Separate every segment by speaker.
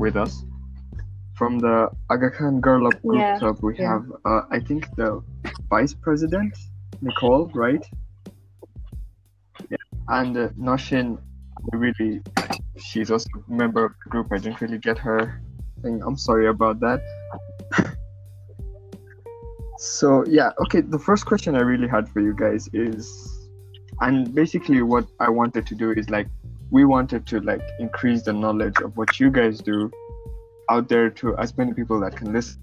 Speaker 1: with us. From the Aga Khan Girl Up Group
Speaker 2: Yeah,
Speaker 1: Club, we
Speaker 2: yeah.
Speaker 1: have, uh, I think, the vice president, Nicole, right? Yeah. And uh, Noshin, really, she's also a member of the group. I didn't really get her thing. I'm sorry about that. so, yeah, okay, the first question I really had for you guys is, and basically what I wanted to do is like, we wanted to like increase the knowledge of what you guys do out there to as many people that can listen.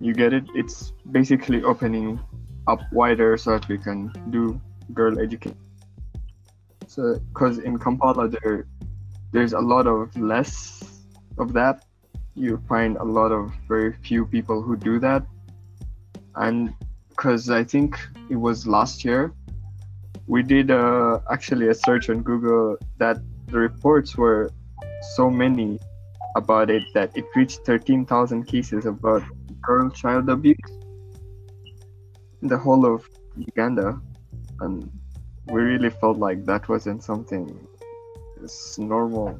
Speaker 1: You get it? It's basically opening up wider so that we can do girl education. So, because in Kampala there, there's a lot of less of that. You find a lot of very few people who do that, and because I think it was last year, we did uh, actually a search on Google that the reports were so many about it that it reached 13,000 cases about girl child abuse in the whole of Uganda. And we really felt like that wasn't something that's normal.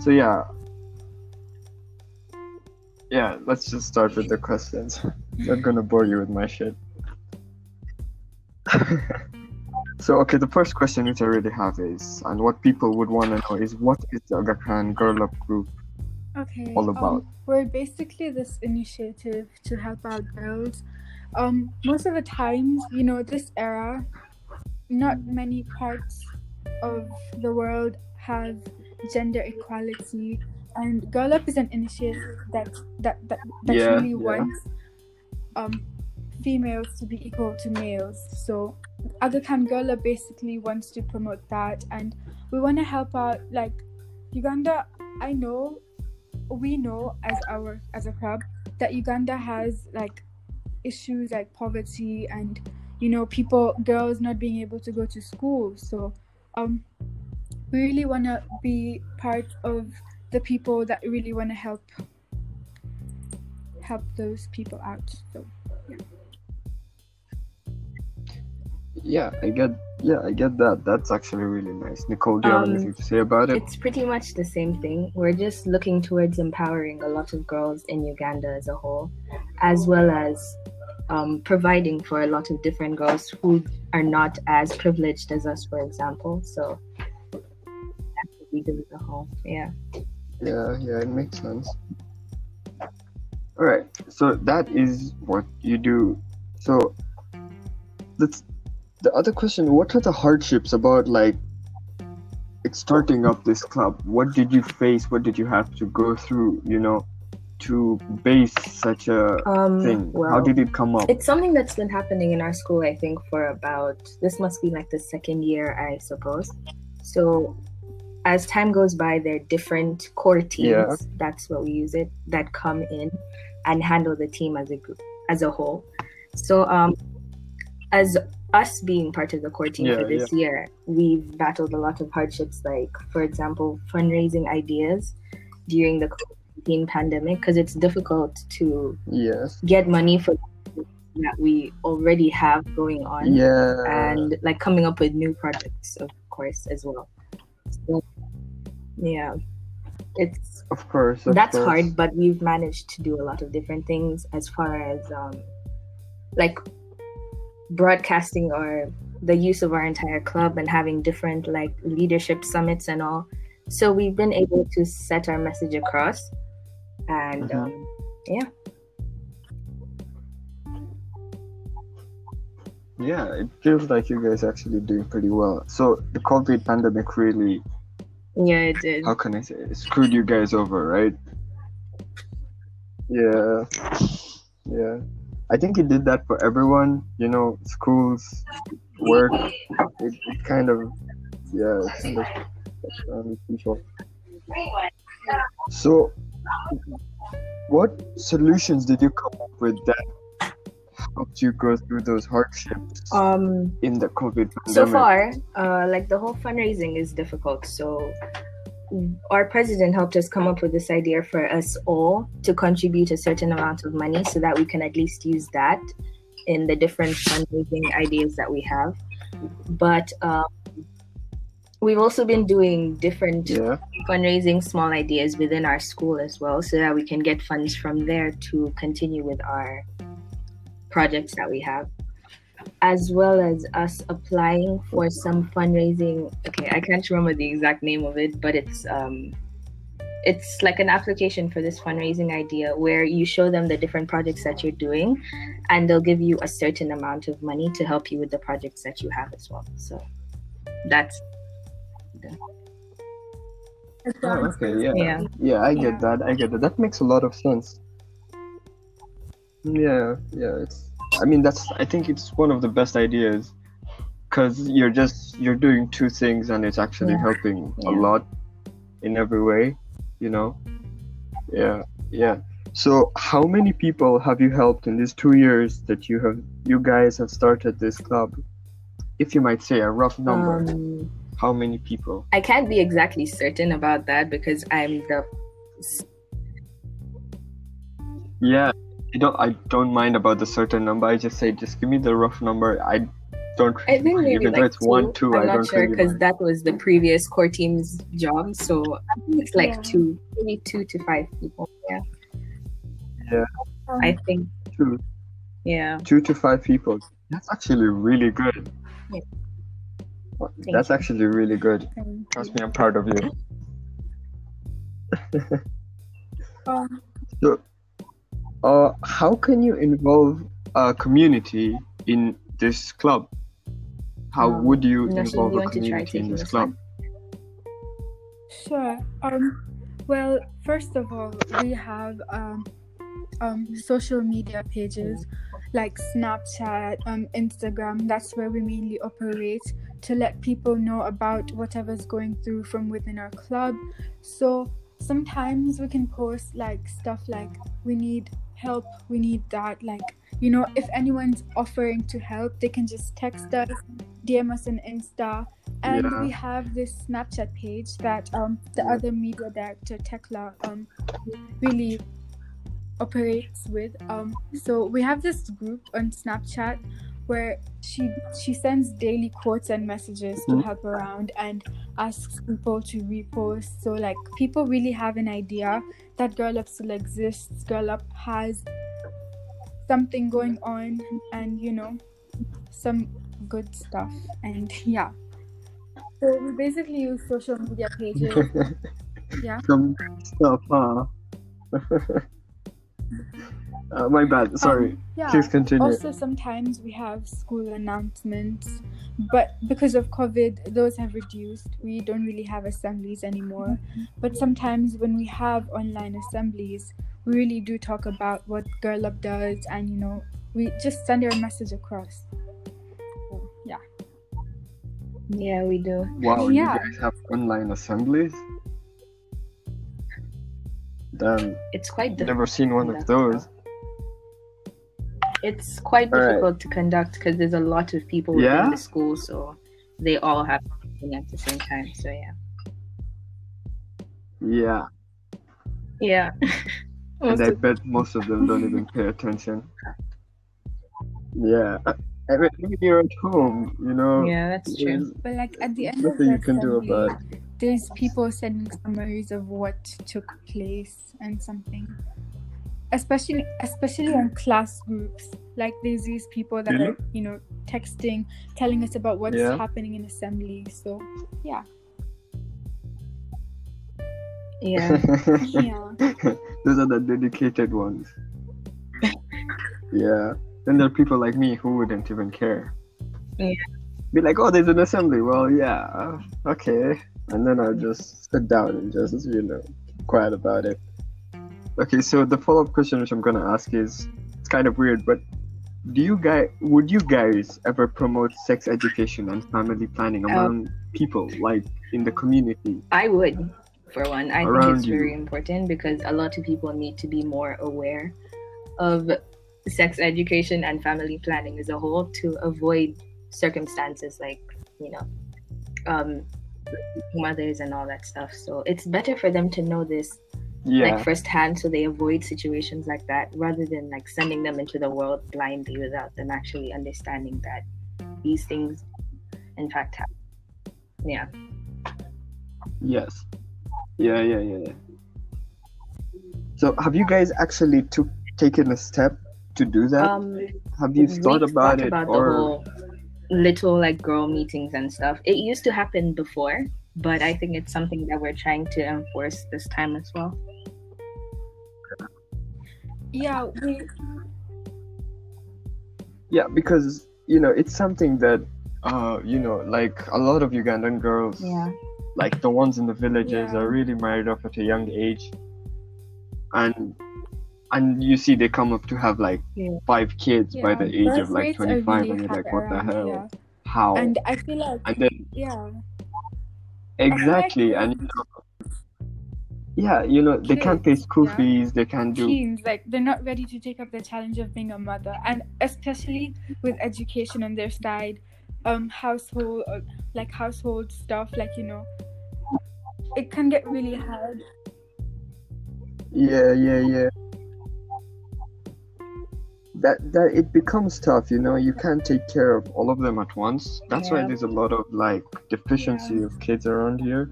Speaker 1: So, yeah. Yeah, let's just start with the questions. I'm not gonna bore you with my shit. so, okay, the first question which I really have is, and what people would want to know is, what is the Aga Khan Girl Up Group
Speaker 3: Okay.
Speaker 1: all about?
Speaker 3: Um, we're basically this initiative to help out girls. Um, most of the times, you know, this era, not many parts of the world have gender equality, and Girl Up is an initiative that that that, that
Speaker 1: Yeah,
Speaker 3: really
Speaker 1: yeah.
Speaker 3: wants um females to be equal to males. So Aga Khan Girl basically wants to promote that, and we want to help out. Like Uganda, I know we know as our as a club that Uganda has like issues like poverty and you know people girls not being able to go to school so um we really want to be part of the people that really want to help help those people out so
Speaker 1: Yeah, I get. Yeah, I get that. That's actually really nice. Nicole, do you have
Speaker 2: Um,
Speaker 1: anything to say about it?
Speaker 2: It's pretty much the same thing. We're just looking towards empowering a lot of girls in Uganda as a whole, as well as um, providing for a lot of different girls who are not as privileged as us, for example. So that's what we do as a whole. Yeah.
Speaker 1: Yeah, yeah, it makes sense. All right, so that is what you do. So that's the other question. What are the hardships about like starting up this club? What did you face? What did you have to go through? You know, to base such a
Speaker 2: Um,
Speaker 1: thing.
Speaker 2: well,
Speaker 1: How did it come up?
Speaker 2: It's something that's been happening in our school, I think, for about this must be like the second year, I suppose. So as time goes by, there are different core teams.
Speaker 1: Yeah.
Speaker 2: That's what we use it that come in and handle the team as a group, as a whole. So um, as us being part of the core team for
Speaker 1: Yeah,
Speaker 2: this year, we've battled a lot of hardships, like for example, fundraising ideas during the COVID-19 pandemic, because it's difficult to
Speaker 1: yes.
Speaker 2: get money for that we already have going on
Speaker 1: Yeah.
Speaker 2: and like coming up with new projects of course as well so, yeah it's
Speaker 1: of course. Of
Speaker 2: that's
Speaker 1: course.
Speaker 2: hard but we've managed to do a lot of different things as far as um like broadcasting or the use of our entire club and having different like leadership summits and all so we've been able to set our message across and
Speaker 1: Mhm.
Speaker 2: um yeah
Speaker 1: Yeah, it feels like you guys actually doing pretty well. So the COVID pandemic really
Speaker 2: yeah it did
Speaker 1: how can I say it? screwed you guys over, right? Yeah, yeah. I think it did that for everyone. You know, schools, work. It, it kind of, yeah, kind of people. So, what solutions did you come up with that helped you go through those hardships
Speaker 2: um
Speaker 1: in the COVID pandemic?
Speaker 2: so far uh like the whole fundraising is difficult so our president helped us come up with this idea for us all to contribute a certain amount of money so that we can at least use that in the different fundraising ideas that we have but um we've also been doing different
Speaker 1: Yeah.
Speaker 2: fundraising small ideas within our school as well so that we can get funds from there to continue with our projects that we have as well as us applying for some fundraising okay i can't remember the exact name of it but it's um it's like an application for this fundraising idea where you show them the different projects that you're doing and they'll give you a certain amount of money to help you with the projects that you have as well so that's
Speaker 1: Oh, okay. Yeah.
Speaker 2: yeah
Speaker 1: Yeah, I
Speaker 3: Yeah.
Speaker 1: get that. I get that. That makes a lot of sense. Yeah, yeah. It's. I mean, that's. I think it's one of the best ideas, because you're just you're doing two things and it's actually
Speaker 2: Yeah.
Speaker 1: helping a lot, in every way. You know. Yeah, yeah. So, how many people have you helped in these two years that you have you guys have started this club? If you might say a rough number,
Speaker 2: um,
Speaker 1: how many people?
Speaker 2: I can't be exactly certain about that because I'm the
Speaker 1: Yeah, I don't. I don't mind about the certain number. I just say, just give me the rough number. I don't.
Speaker 2: I think
Speaker 1: mind.
Speaker 2: maybe
Speaker 1: even though
Speaker 2: like
Speaker 1: it's
Speaker 2: two.
Speaker 1: one, two.
Speaker 2: I'm
Speaker 1: I
Speaker 2: not
Speaker 1: don't
Speaker 2: sure because
Speaker 1: mind.
Speaker 2: that was the previous core team's job. So I think it's like
Speaker 3: Yeah.
Speaker 2: two, maybe two to five people. Yeah,
Speaker 3: Um,
Speaker 2: I think.
Speaker 1: Two,
Speaker 2: Yeah,
Speaker 1: two to five people. That's actually really good.
Speaker 2: Yeah. Thank
Speaker 1: That's
Speaker 2: you.
Speaker 1: actually really good.
Speaker 3: um,
Speaker 1: Trust me, I'm proud of you.
Speaker 3: um,
Speaker 1: So, uh, how can you involve a community in this club? How
Speaker 2: Um,
Speaker 1: would you involve
Speaker 2: you
Speaker 1: a
Speaker 2: want to try
Speaker 1: community in this
Speaker 2: this
Speaker 1: club?
Speaker 3: Sure. Um, well, first of all, we have um, um, social media pages like Snapchat, um, Instagram. That's where we mainly operate to let people know about whatever's going through from within our club. So sometimes we can post like stuff like we need help, we need that. Like, you know, if anyone's offering to help, they can just text us, DM us on Insta. And
Speaker 1: Yeah.
Speaker 3: we have this Snapchat page that um, the other media director, Tekla, um, really operates with. Um, so we have this group on Snapchat where she she sends daily quotes and messages to
Speaker 1: Mhm.
Speaker 3: help around and asks people to repost. So like people really have an idea that Girl Up still exists. Girl Up has something going on and you know some good stuff and yeah. So we basically use social media pages. Yeah.
Speaker 1: Some stuff, huh? uh, my bad. Sorry.
Speaker 3: Um, yeah.
Speaker 1: Please continue.
Speaker 3: Also, sometimes we have school announcements, but because of COVID, those have reduced. We don't really have assemblies anymore. But sometimes when we have online assemblies, we really do talk about what Girl Up does, and you know, we just send our message across. So, yeah.
Speaker 2: Yeah, we do.
Speaker 1: Wow,
Speaker 3: Yeah.
Speaker 1: you guys have online assemblies? Damn,
Speaker 2: It's quite difficult.
Speaker 1: never seen one of those.
Speaker 2: It's quite
Speaker 1: All right.
Speaker 2: difficult to conduct because there's a lot of people within
Speaker 1: Yeah?
Speaker 2: the school, so they all have something at the same time. So yeah,
Speaker 1: Yeah,
Speaker 2: yeah.
Speaker 1: and I bet most of them don't even pay attention. Yeah, I I mean, when you're at home, you know.
Speaker 2: yeah, that's true.
Speaker 3: But like at the end of
Speaker 1: nothing
Speaker 3: the
Speaker 1: you can do about. it.
Speaker 3: there's people sending summaries of what took place and something especially especially on class groups like there's these people that
Speaker 1: Really?
Speaker 3: are you know texting telling us about what's
Speaker 1: Yeah.
Speaker 3: happening in assembly so yeah
Speaker 2: Yeah,
Speaker 3: yeah
Speaker 1: Those are the dedicated ones. yeah. Then there are people like me who wouldn't even care.
Speaker 2: Yeah.
Speaker 1: Be like, oh, there's an assembly. Well, yeah, okay. And then I'll just sit down and just, you know, quiet about it. Okay, so the follow up question which I'm gonna ask is it's kind of weird, but do you guys would you guys ever promote sex education and family planning
Speaker 2: Uh,
Speaker 1: among people like in the community?
Speaker 2: I would. For one, I think it's
Speaker 1: you.
Speaker 2: very important because a lot of people need to be more aware of sex education and family planning as a whole to avoid circumstances like you know um mothers and all that stuff so it's better for them to know this
Speaker 1: Yeah.
Speaker 2: like firsthand so they avoid situations like that rather than like sending them into the world blindly without them actually understanding that these things in fact happen yeah
Speaker 1: Yes. Yeah, yeah, yeah, yeah. So, have you guys actually took taken a step to do that?
Speaker 2: Um,
Speaker 1: have you thought about it,
Speaker 2: about the
Speaker 1: or
Speaker 2: whole little like girl meetings and stuff. It used to happen before, but I think it's something that we're trying to enforce this time as well.
Speaker 3: Yeah, we
Speaker 1: yeah, because you know it's something that uh you know like a lot of Ugandan girls,
Speaker 2: Yeah.
Speaker 1: like the ones in the villages,
Speaker 3: Yeah.
Speaker 1: are really married off at a young age, and and you see they come up to have like
Speaker 2: Yeah.
Speaker 1: five kids by the age
Speaker 3: birth
Speaker 1: of like 25
Speaker 3: really
Speaker 1: and you're like what the hell
Speaker 3: here.
Speaker 1: how
Speaker 3: And I feel like
Speaker 1: and then
Speaker 3: yeah,
Speaker 1: exactly and you know, yeah you know they can't pay school
Speaker 3: yeah.
Speaker 1: fees they can't do
Speaker 3: teens like they're not ready to take up the challenge of being a mother, and especially with education on their side, um, household uh, like household stuff, like you know, it can get really hard.
Speaker 1: yeah yeah yeah that that it becomes tough you know you can't take care of all of them at once that's why there's a lot of like deficiency
Speaker 3: Yeah.
Speaker 1: of kids around here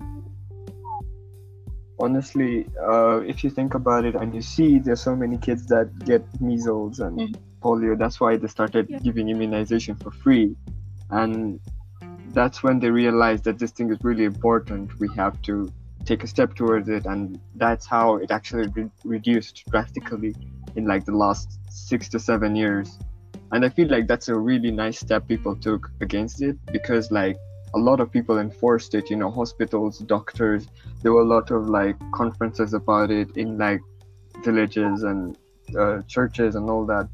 Speaker 1: honestly uh if you think about it and you see there's so many kids that get measles and
Speaker 2: Mhm.
Speaker 1: polio that's why they started
Speaker 3: Yeah.
Speaker 1: giving immunization for free and that's when they realized that this thing is really important we have to take a step towards it and that's how it actually re- reduced drastically in like the last six to seven years and i feel like that's a really nice step people took against it because like a lot of people enforced it you know hospitals doctors there were a lot of like conferences about it in like villages and uh, churches and all that.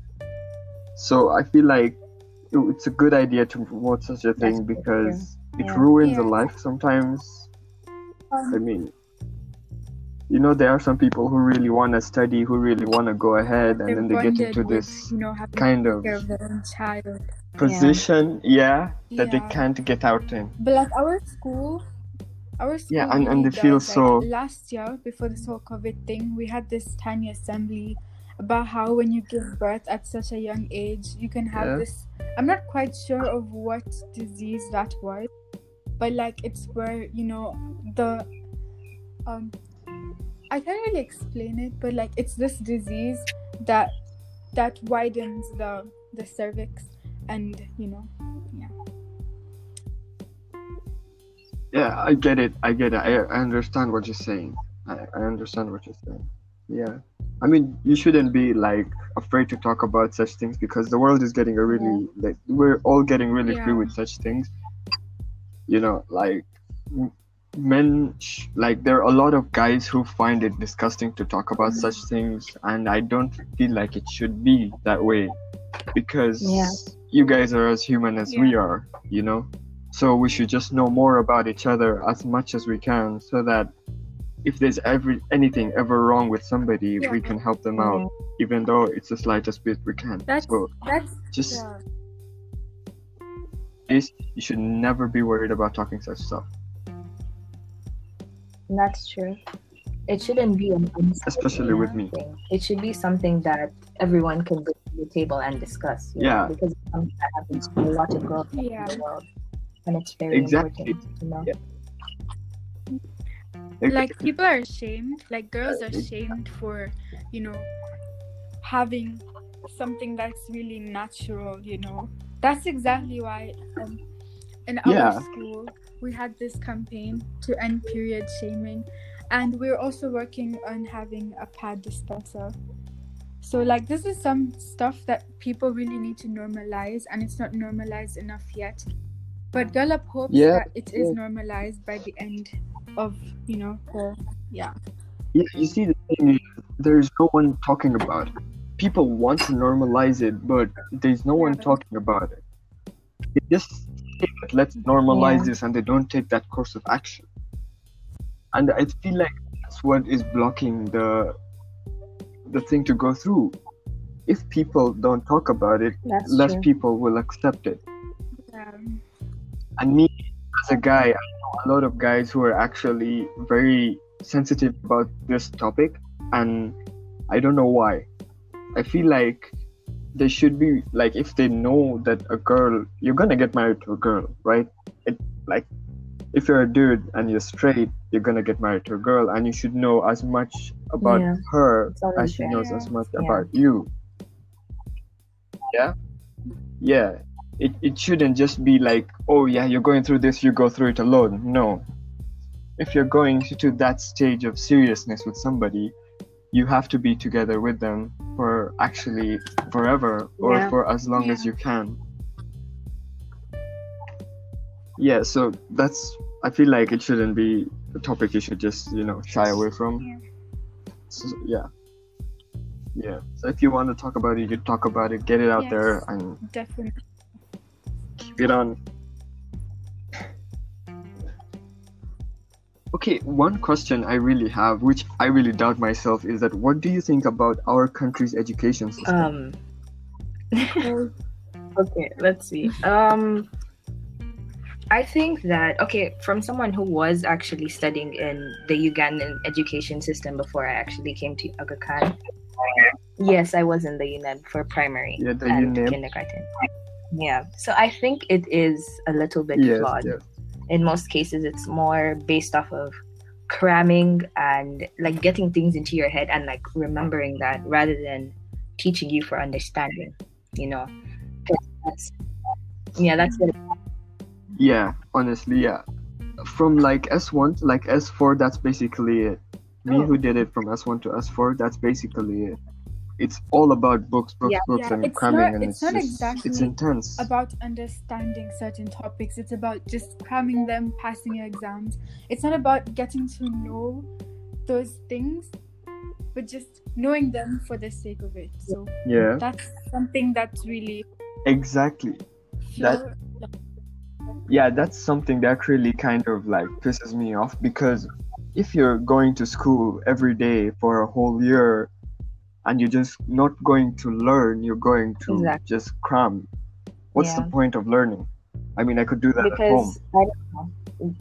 Speaker 1: So i feel like it's a good idea to promote such a thing
Speaker 2: That's
Speaker 1: because it
Speaker 2: Yeah.
Speaker 1: ruins a life sometimes. I
Speaker 3: Um,
Speaker 1: mean, you know, there are some people who really want to study, who really want to go ahead, and
Speaker 3: they're
Speaker 1: then they get into
Speaker 3: with,
Speaker 1: this
Speaker 3: you know
Speaker 1: kind of
Speaker 3: take care of their own child.
Speaker 1: position, yeah, that they can't get out in.
Speaker 3: But like our school, our school.
Speaker 1: Yeah, and- and they feel
Speaker 3: does, like,
Speaker 1: so-
Speaker 3: Last year, before this whole COVID thing, we had this tiny assembly about how when you give birth at such a young age, you can have
Speaker 1: Yeah.
Speaker 3: this. I'm not quite sure of what disease that was, but like it's where you know the um. I can't really explain it, but like it's this disease that that widens the the cervix, and you know, yeah.
Speaker 1: Yeah, I get it. I get it. I, I understand what you're saying. I, I understand what you're saying. Yeah. I mean, you shouldn't be like afraid to talk about such things because the world is getting a really like we're all getting really free with such things. You know, like men like there are a lot of guys who find it disgusting to talk about such things and I don't feel like it should be that way because
Speaker 2: Yeah.
Speaker 1: you guys are as human as we are, you know? So we should just know more about each other as much as we can so that if there's ever anything ever wrong with somebody, we can help them out, even though it's the slightest bit we can.
Speaker 3: That's
Speaker 1: so
Speaker 3: that's
Speaker 1: just
Speaker 3: yeah.
Speaker 1: this, you should never be worried about talking such stuff,
Speaker 2: That's true. It shouldn't be an unspoken
Speaker 1: especially with me.
Speaker 2: It should be something that everyone can bring to the table and discuss. you know,
Speaker 1: Yeah.
Speaker 2: Because it's something that happens to a lot of girls in
Speaker 3: Yeah.
Speaker 2: the world. And it's very
Speaker 1: Exactly.
Speaker 2: important to know.
Speaker 1: Yeah.
Speaker 3: like people are ashamed like girls are
Speaker 1: Uh,
Speaker 3: shamed for you know having something that's really natural you know that's exactly why um, in our
Speaker 1: Yeah.
Speaker 3: school we had this campaign to end period shaming and we're also working on having a pad dispenser so like this is some stuff that people really need to normalize and it's not normalized enough yet but Girl Up hopes
Speaker 1: Yeah,
Speaker 3: that it is normalized by the end of you know the yeah
Speaker 1: Yeah, you see, the thing is, there's no one talking about it. People want to normalize it, but there's no one talking about it. They just say that let's normalize
Speaker 2: Yeah.
Speaker 1: this, and they don't take that course of action. And I feel like that's what is blocking the the thing to go through. If people don't talk about it,
Speaker 2: That's
Speaker 1: less
Speaker 2: true.
Speaker 1: people will accept it.
Speaker 3: um,
Speaker 1: And me, as a guy, I know a lot of guys who are actually very sensitive about this topic, and I don't know why. I feel like they should be like if they know that a girl you're gonna get married to a girl, right? It like if you're a dude and you're straight, you're gonna get married to a girl, and you should know as much about
Speaker 2: Yeah.
Speaker 1: her as she
Speaker 2: fair.
Speaker 1: knows as much
Speaker 2: Yeah.
Speaker 1: about you. Yeah, yeah. It it shouldn't just be like, oh yeah, you're going through this, you go through it alone. No. If you're going to that stage of seriousness with somebody, you have to be together with them for actually forever or
Speaker 2: Yeah.
Speaker 1: for as long as you can. Yeah, so that's I feel like it shouldn't be a topic you should just, you know, shy away from.
Speaker 3: Yeah.
Speaker 1: So, yeah. Yeah. So if you want to talk about it, you talk about it, get it out there and
Speaker 3: Definitely.
Speaker 1: keep it on. Okay, one question I really have, which I really doubt myself, is that what do you think about our country's education system?
Speaker 2: Um. okay, let's see. Um, I think that okay, from someone who was actually studying in the Ugandan education system before I actually came to Aga Khan. Yes, I was in the UNEB for primary
Speaker 1: yeah, the
Speaker 2: and
Speaker 1: UNEB.
Speaker 2: kindergarten. Yeah, so I think it is a little bit
Speaker 1: Yes,
Speaker 2: flawed.
Speaker 1: yes.
Speaker 2: In most cases, it's more based off of cramming and like getting things into your head and like remembering that rather than teaching you for understanding. You know that's yeah, that's what.
Speaker 1: Yeah, honestly, yeah. From like S1 to like S4, that's basically it. Me
Speaker 2: Oh.
Speaker 1: who did it from S1 to S4, that's basically it. It's all about books, books,
Speaker 2: Yeah.
Speaker 1: books,
Speaker 3: Yeah,
Speaker 1: and
Speaker 3: it's
Speaker 1: cramming,
Speaker 3: not-
Speaker 1: and
Speaker 3: it's
Speaker 1: it's,
Speaker 3: not
Speaker 1: just
Speaker 3: exactly
Speaker 1: it's intense.
Speaker 3: about understanding certain topics. It's about just cramming them, passing your exams. It's not about getting to know those things, but just knowing them for the sake of it. So
Speaker 1: Yeah,
Speaker 3: that's something that's really
Speaker 1: exactly. That- Yeah, that's something that really kind of like pisses me off because if you're going to school every day for a whole year and you're just not going to learn, you're going to
Speaker 2: Exactly.
Speaker 1: just cram. What's
Speaker 2: Yeah.
Speaker 1: the point of learning? I mean, I could do that at home.
Speaker 2: I don't know.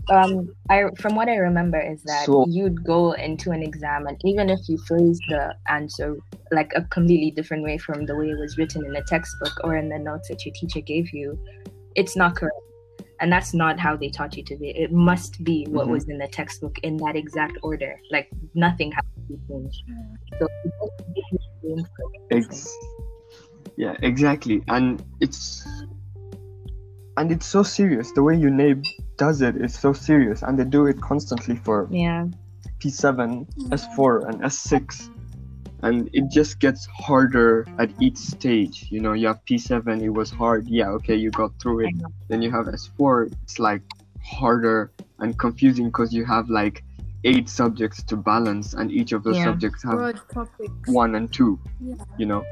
Speaker 2: Um, I from what I remember is that
Speaker 1: So-
Speaker 2: you'd go into an exam, and even if you phrase the answer like a completely different way from the way it was written in the textbook or in the notes that your teacher gave you, it's not correct. And that's not how they taught you to be. It must be what
Speaker 1: Mhm.
Speaker 2: was in the textbook in that exact order. Like nothing has to. So it doesn't give you room for
Speaker 1: Ex- yeah, exactly. And it's and it's so serious. The way UNEB does it is so serious, and they do it constantly for
Speaker 2: yeah.
Speaker 1: P7, S4, mm. and S6. And it just gets harder at each stage. You know, you have P7, it was hard. Yeah, okay, you got through it. Then you have S4, it's like harder and confusing because you have like eight subjects to balance, and each of those
Speaker 2: Yeah.
Speaker 1: subjects have
Speaker 3: Broad topics.
Speaker 1: one and two
Speaker 3: Yeah.
Speaker 1: you know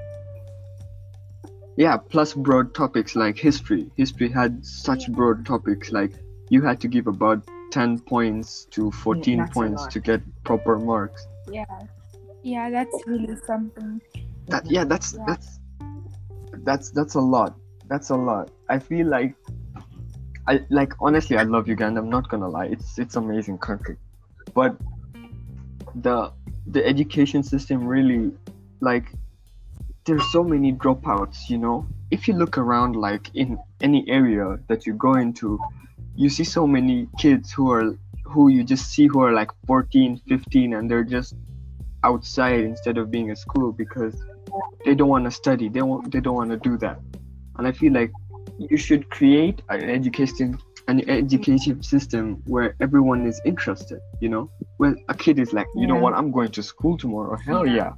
Speaker 1: yeah plus broad topics like history history had such
Speaker 3: Yeah.
Speaker 1: broad topics like you had to give about 10 points to 14
Speaker 2: that's
Speaker 1: points to get proper marks
Speaker 3: Yeah. Yeah, that's really something.
Speaker 1: that yeah that's
Speaker 3: Yeah.
Speaker 1: that's that's that's a lot that's a lot i feel like i like honestly i love uganda i'm not gonna lie it's it's amazing country but the the education system really like there's so many dropouts you know? If you look around like in any area that you go into you see so many kids who are who you just see who are like 14 15 and they're just outside instead of being at school because they don't want to study they want they don't want to do that. And i feel like you should create an education an education system where everyone is interested you know where a kid is like you know what i'm going to school tomorrow hell
Speaker 3: Yeah.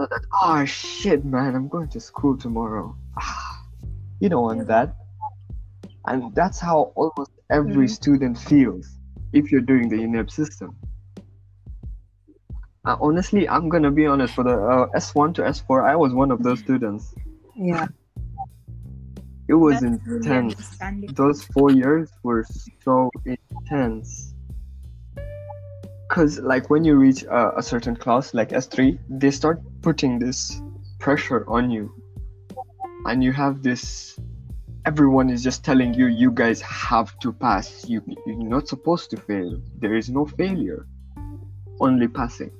Speaker 1: yeah oh shit man i'm going to school tomorrow Ah, you don't want that and that's how almost every
Speaker 2: Mhm.
Speaker 1: student feels if you're doing the UNEB system uh, honestly, I'm gonna be honest. For the uh, S1 to S4, I was one of those students.
Speaker 2: Yeah.
Speaker 1: It was
Speaker 3: That's
Speaker 1: intense.
Speaker 3: understandable.
Speaker 1: Those four years were so intense. Cause like when you reach uh, a certain class, like S3, they start putting this pressure on you, and you have this. Everyone is just telling you, you guys have to pass. You you're not supposed to fail. There is no failure, only passing.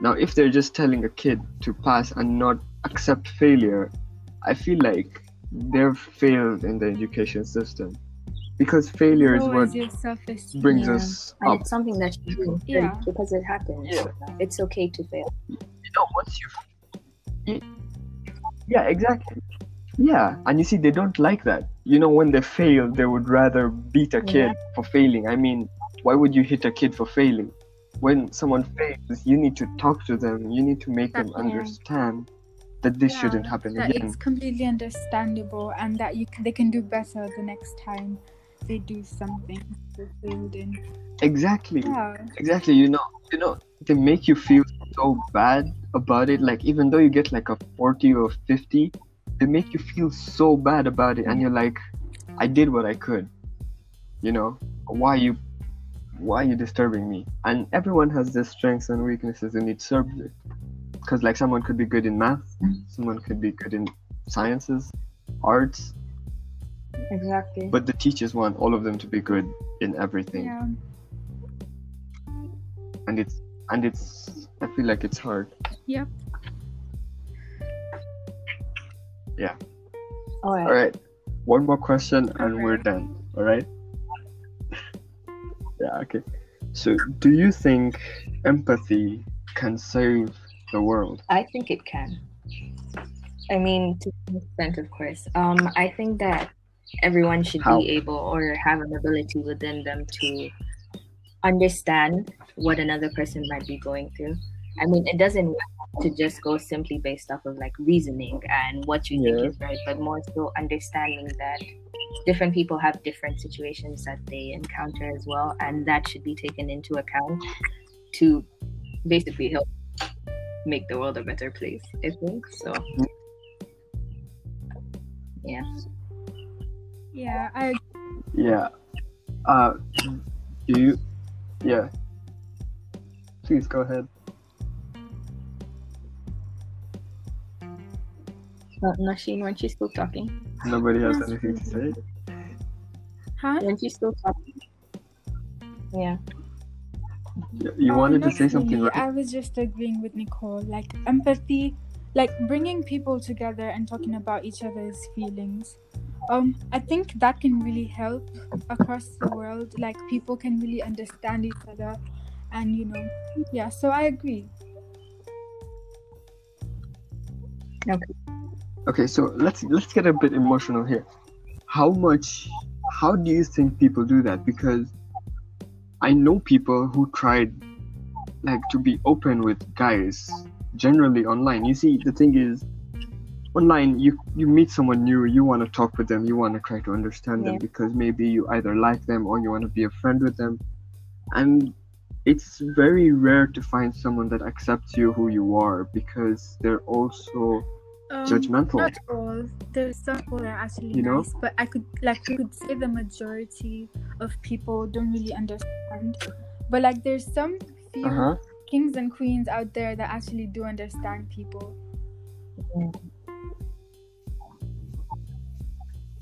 Speaker 1: Now, if they're just telling a kid to pass and not accept failure, I feel like they've failed in the education system. because failure is what
Speaker 3: lowers your self-esteem.
Speaker 1: brings
Speaker 2: Yeah.
Speaker 1: us
Speaker 2: And
Speaker 1: up.
Speaker 2: it's something that you do
Speaker 3: Yeah.
Speaker 2: because it happens.
Speaker 1: Yeah.
Speaker 2: It's okay to fail.
Speaker 1: you know once you yeah exactly yeah and you see they don't like that you know when they fail they would rather beat a kid for failing i mean why would you hit a kid for failing when someone fails you need to talk to them you need to make them
Speaker 3: Yeah.
Speaker 1: understand that this
Speaker 3: Yeah,
Speaker 1: shouldn't happen
Speaker 3: that
Speaker 1: again.
Speaker 3: it's completely understandable and that you c- they can do better the next time they do something they failed in.
Speaker 1: exactly.
Speaker 3: Yeah.
Speaker 1: exactly. You know you know they make you feel so bad about it. Like even though you get like a 40 or 50 they make you feel so bad about it and you're like i did what i could. You know why you why are you disturbing me? And everyone has their strengths and weaknesses in each subject because like someone could be good in math mm. someone could be good in sciences arts
Speaker 2: Exactly.
Speaker 1: but the teachers want all of them to be good in everything
Speaker 3: Yeah.
Speaker 1: and it's and it's i feel like it's hard
Speaker 3: Yep. Yeah.
Speaker 2: All right.
Speaker 1: All right, one more question and we're done. All right. yeah. Okay. So, do you think empathy can save the world?
Speaker 2: I think it can. I mean, to an extent, of course. Um, I think that everyone should
Speaker 1: How?
Speaker 2: be able or have an ability within them to understand what another person might be going through. I mean, it doesn't to just go simply based off of like reasoning and what you
Speaker 1: Yeah.
Speaker 2: think is right, but more so understanding that different people have different situations that they encounter as well, and that should be taken into account to basically help make the world a better place. I think so. Yeah.
Speaker 3: Yeah. I
Speaker 1: Yeah. Uh, do you? Yeah. Please go ahead.
Speaker 2: Uh, Nasheen, weren't you still talking?
Speaker 1: Nobody has anything to say.
Speaker 3: huh?
Speaker 2: Weren't you still talking? Yeah.
Speaker 1: Y- You
Speaker 3: Uh,
Speaker 1: wanted to say something,
Speaker 3: really.
Speaker 1: right?
Speaker 3: I was just agreeing with Nicole. Like empathy, like bringing people together and talking about each other's feelings. Um, I think that can really help across the world. Like people can really understand each other, and you know, yeah. So I agree.
Speaker 1: Okay. Okay, so let's let's get a bit emotional here. How much? How do you think people do that? Because I know people who tried like to be open with guys generally online. You see, the thing is, online you you meet someone new, you want to talk with them, you want to try to understand them because maybe you either like them or you want to be a friend with them, and it's very rare to find someone that accepts you who you are because they're also
Speaker 3: Um,
Speaker 1: judgmental.
Speaker 3: Not all. There's some people that are actually
Speaker 1: You know?
Speaker 3: nice, but I could like you could say the majority of people don't really understand. But like there's some few
Speaker 1: Uh huh.
Speaker 3: kings and queens out there that actually do understand people.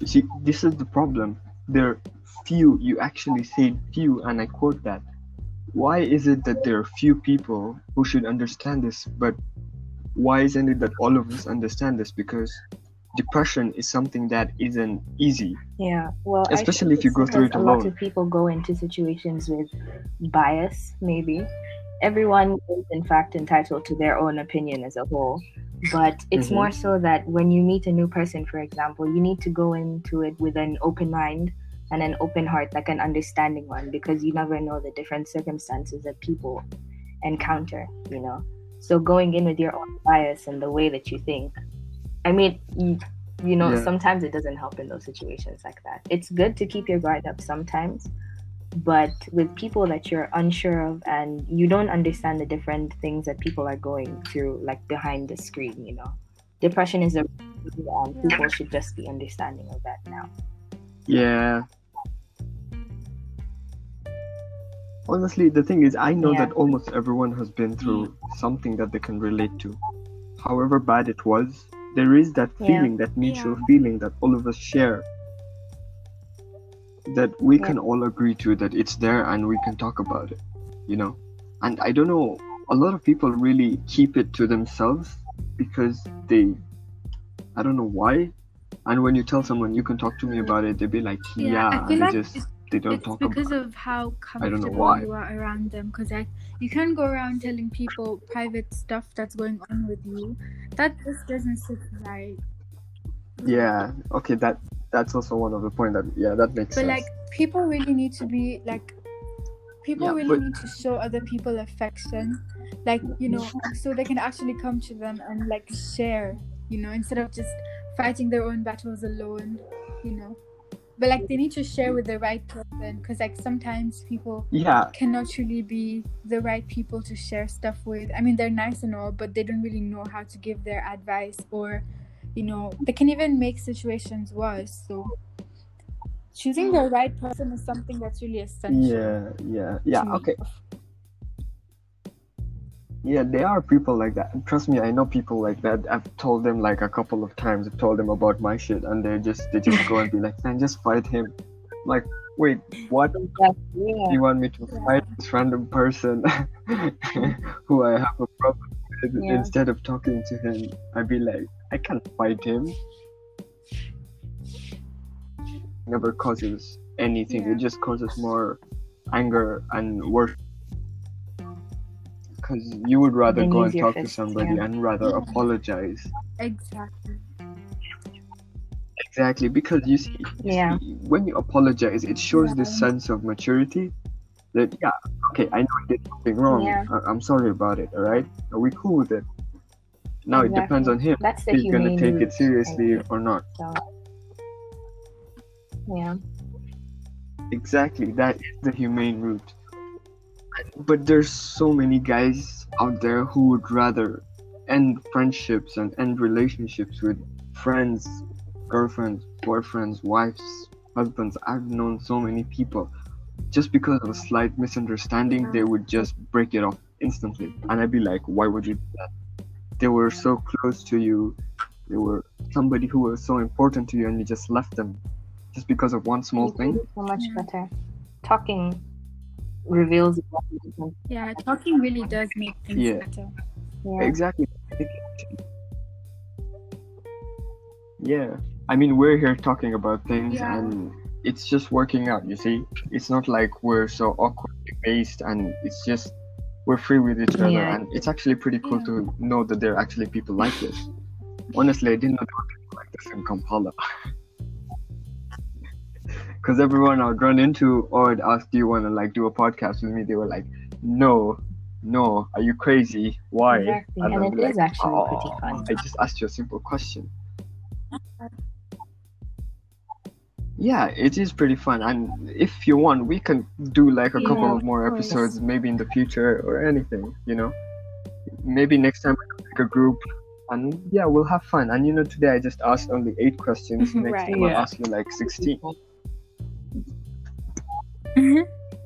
Speaker 1: You see, this is the problem. There are few, you actually said few, and I quote that. Why is it that there are few people who should understand this, but why isn't it that all of us understand this? Because depression is something that isn't easy.
Speaker 2: Yeah. Well,
Speaker 1: Especially if you go through it
Speaker 2: a lot of people go into situations with bias, maybe. Everyone is, in fact, entitled to their own opinion as a whole. But it's
Speaker 1: Mhm.
Speaker 2: more so that when you meet a new person, for example, you need to go into it with an open mind and an open heart, like an understanding one, because you never know the different circumstances that people encounter, you know? So going in with your own bias and the way that you think, I mean, you, you know,
Speaker 1: Yeah.
Speaker 2: sometimes it doesn't help in those situations like that. It's good to keep your guard up sometimes, but with people that you're unsure of and you don't understand the different things that people are going through, like behind the screen, you know, depression is a and people should just be understanding of that now.
Speaker 1: Yeah. Honestly, the thing is, I know
Speaker 2: Yeah.
Speaker 1: that almost everyone has been mm. through something that they can relate to. However bad it was, there is that
Speaker 2: Yeah.
Speaker 1: feeling, that mutual
Speaker 3: Yeah.
Speaker 1: feeling that all of us share. That we
Speaker 2: Yeah.
Speaker 1: can all agree to, that it's there and we can talk about it, you know? And I don't know, a lot of people really keep it to themselves because they, I don't know why, And when you tell someone you can talk to me about it, they'd be like,
Speaker 3: Yeah,
Speaker 1: yeah,
Speaker 3: I feel
Speaker 1: they
Speaker 3: like
Speaker 1: just
Speaker 3: it's-
Speaker 1: they don't
Speaker 3: it's
Speaker 1: talk
Speaker 3: because
Speaker 1: about.
Speaker 3: of how
Speaker 1: I don't know
Speaker 3: comfortable you are around them. Because like you can't go around telling people private stuff that's going on with you. That just doesn't sit right.
Speaker 1: Yeah, okay, that that's also one of the point that yeah, that makes sense.
Speaker 3: But
Speaker 1: sense.
Speaker 3: like people really need to be like people
Speaker 1: Yeah,
Speaker 3: really
Speaker 1: but-
Speaker 3: need to show other people affection. Like, you know, so they can actually come to them and like share, you know, instead of just fighting their own battles alone, you know. But like they need to share with the right person because like sometimes people
Speaker 1: yeah,
Speaker 3: cannot truly be the right people to share stuff with. I mean, they're nice and all, but they don't really know how to give their advice or, you know, they can even make situations worse. So, choosing the right person is something that's really essential.
Speaker 1: yeah, yeah, yeah. Okay, yeah, there are people like that. Trust me, I know people like that. I've told them like a couple of times. I've told them about my shit, and they just they just go and be like, "Man, just fight him." like, wait, what?
Speaker 2: Yeah.
Speaker 1: You want me to
Speaker 3: Yeah.
Speaker 1: fight this random person who I have a problem with
Speaker 2: Yeah.
Speaker 1: instead of talking to him? I'd be like, I can't fight him. Never causes anything. It just causes more anger and worse. Because you would rather
Speaker 2: Then
Speaker 1: go and
Speaker 2: your
Speaker 1: talk to somebody
Speaker 2: yeah.
Speaker 1: and rather
Speaker 3: Yeah.
Speaker 1: apologize.
Speaker 3: Exactly.
Speaker 1: Exactly, because you see,
Speaker 2: Yeah.
Speaker 1: see, when you apologize, it shows this sense of maturity. That yeah, okay, I know I did something wrong.
Speaker 2: Yeah.
Speaker 1: I- I'm sorry about it. All right, are we cool with it? Now it depends on him.
Speaker 2: That's the
Speaker 1: If he's gonna take it seriously
Speaker 2: think.
Speaker 1: or not.
Speaker 2: So, yeah.
Speaker 1: Exactly, that is the humane route. But there's so many guys out there who would rather end friendships and end relationships with friends, girlfriends, boyfriends, wives, husbands. I've known so many people. Just because of a slight misunderstanding, they would just break it off instantly. And I'd be like, why would you do that? They were so close to you. They were somebody who was so important to you, and you just left them just because of one small thing.
Speaker 2: So much better. Talking reveals.
Speaker 3: Yeah, talking really does make things
Speaker 1: Yeah.
Speaker 3: better.
Speaker 2: Yeah.
Speaker 1: Exactly. Yeah. I mean, we're here talking about things
Speaker 3: Yeah.
Speaker 1: and it's just working out, you see? It's not like we're so awkwardly based and it's just we're free with each other
Speaker 2: Yeah.
Speaker 1: and it's actually pretty cool
Speaker 3: Yeah.
Speaker 1: to know that there are actually people like this. Honestly, I didn't know there were people like this in Kampala. Because everyone I'd run into or I'd ask, do you want to like do a podcast with me? They were like, no, no, are you crazy? Why?
Speaker 2: Exactly.
Speaker 1: And
Speaker 2: And
Speaker 1: I'd
Speaker 2: it
Speaker 1: be
Speaker 2: is actually pretty
Speaker 1: "Oh,
Speaker 2: fun."
Speaker 1: I just asked you a simple question. Yeah, it is pretty fun, and if you want, we can do like a couple of more episodes, maybe in the future or anything. You know, maybe next time we can make a group, and yeah, we'll have fun. And you know, today I just asked only eight questions. Next
Speaker 3: Right.
Speaker 1: time I'll ask you like sixteen.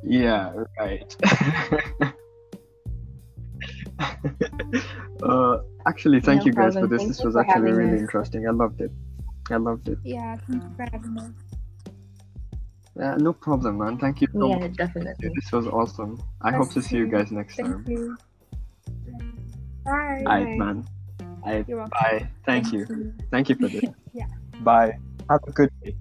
Speaker 1: Yeah, right. uh, actually, thank
Speaker 2: No
Speaker 1: you guys for this.
Speaker 2: Thank
Speaker 1: this was actually really
Speaker 2: us.
Speaker 1: interesting. I loved it. I loved it.
Speaker 3: Yeah, thank you for having us.
Speaker 1: Yeah, no problem, man. Thank you so
Speaker 2: Yeah,
Speaker 1: much.
Speaker 2: definitely.
Speaker 1: This was awesome. I hope to see you guys next
Speaker 3: Thank
Speaker 1: time.
Speaker 3: you. Bye.
Speaker 1: Alright, man. Alright,
Speaker 3: You're welcome.
Speaker 1: bye. Thank you. Thank you for this.
Speaker 3: Yeah.
Speaker 1: Bye. Have a good day.